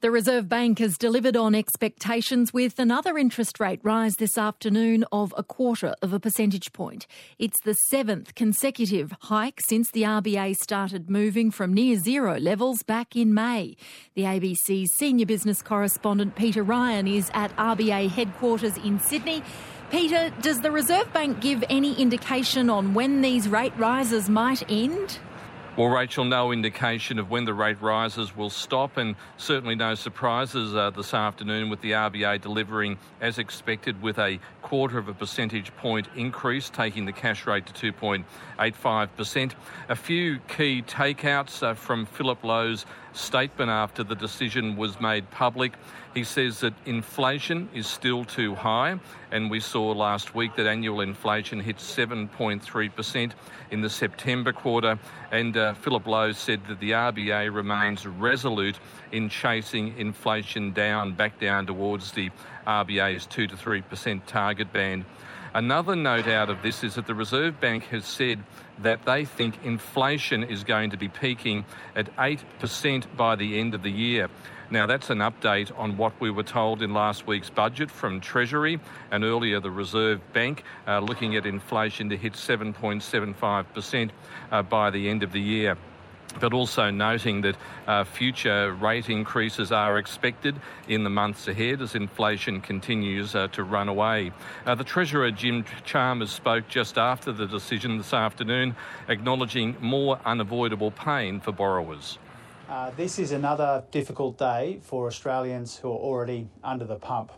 The Reserve Bank has delivered on expectations with another interest rate rise this afternoon of a quarter of a percentage point. It's the seventh consecutive hike since the RBA started moving from near zero levels back in May. The ABC's senior business correspondent Peter Ryan is at RBA headquarters in Sydney. Peter, does the Reserve Bank give any indication on when these rate rises might end? Well, Rachel, no indication of when the rate rises will stop, and certainly no surprises uh, this afternoon with the RBA delivering as expected with a quarter of a percentage point increase, taking the cash rate to 2.85%. A few key takeouts uh, from Philip Lowe's statement after the decision was made public. He says that inflation is still too high, and we saw last week that annual inflation hit 7.3% in the September quarter. And uh, Philip Lowe said that the RBA remains resolute in chasing inflation down, back down towards the RBA's 2 to 3% target band. Another note out of this is that the Reserve Bank has said that they think inflation is going to be peaking at 8% by the end of the year. Now, that's an update on what we were told in last week's budget from Treasury and earlier the Reserve Bank, uh, looking at inflation to hit 7.75% uh, by the end of the year but also noting that uh, future rate increases are expected in the months ahead as inflation continues uh, to run away. Uh, the Treasurer Jim Chalmers spoke just after the decision this afternoon, acknowledging more unavoidable pain for borrowers. Uh, this is another difficult day for Australians who are already under the pump.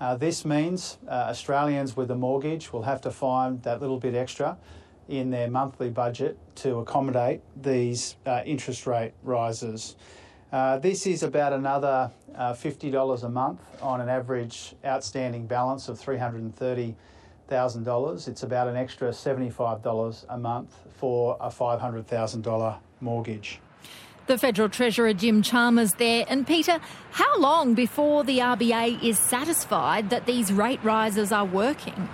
Uh, this means uh, Australians with a mortgage will have to find that little bit extra in their monthly budget to accommodate these uh, interest rate rises. Uh, this is about another uh, $50 a month on an average outstanding balance of $330,000. It's about an extra $75 a month for a $500,000 mortgage. The Federal Treasurer Jim Chalmers there. And Peter, how long before the RBA is satisfied that these rate rises are working?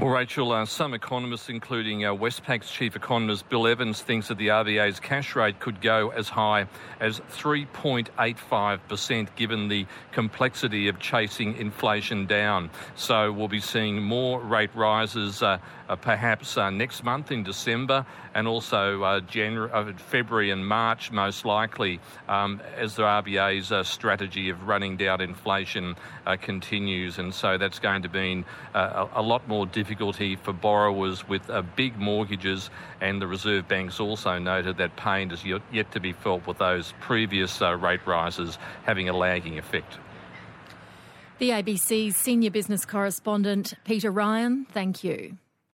Well, Rachel, uh, some economists, including uh, Westpac's chief economist Bill Evans, thinks that the RBA's cash rate could go as high as 3.85%, given the complexity of chasing inflation down. So we'll be seeing more rate rises, uh, uh perhaps uh, next month in December, and also uh, February and March, most likely, um, as the RBA's strategy of running down inflation continues. And so that's going to a, a lot more difficult difficulty for borrowers with uh, big mortgages, and the Reserve Bank's also noted that pain is yet to be felt with those previous uh, rate rises having a lagging effect. The ABC's senior business correspondent, Peter Ryan, thank you.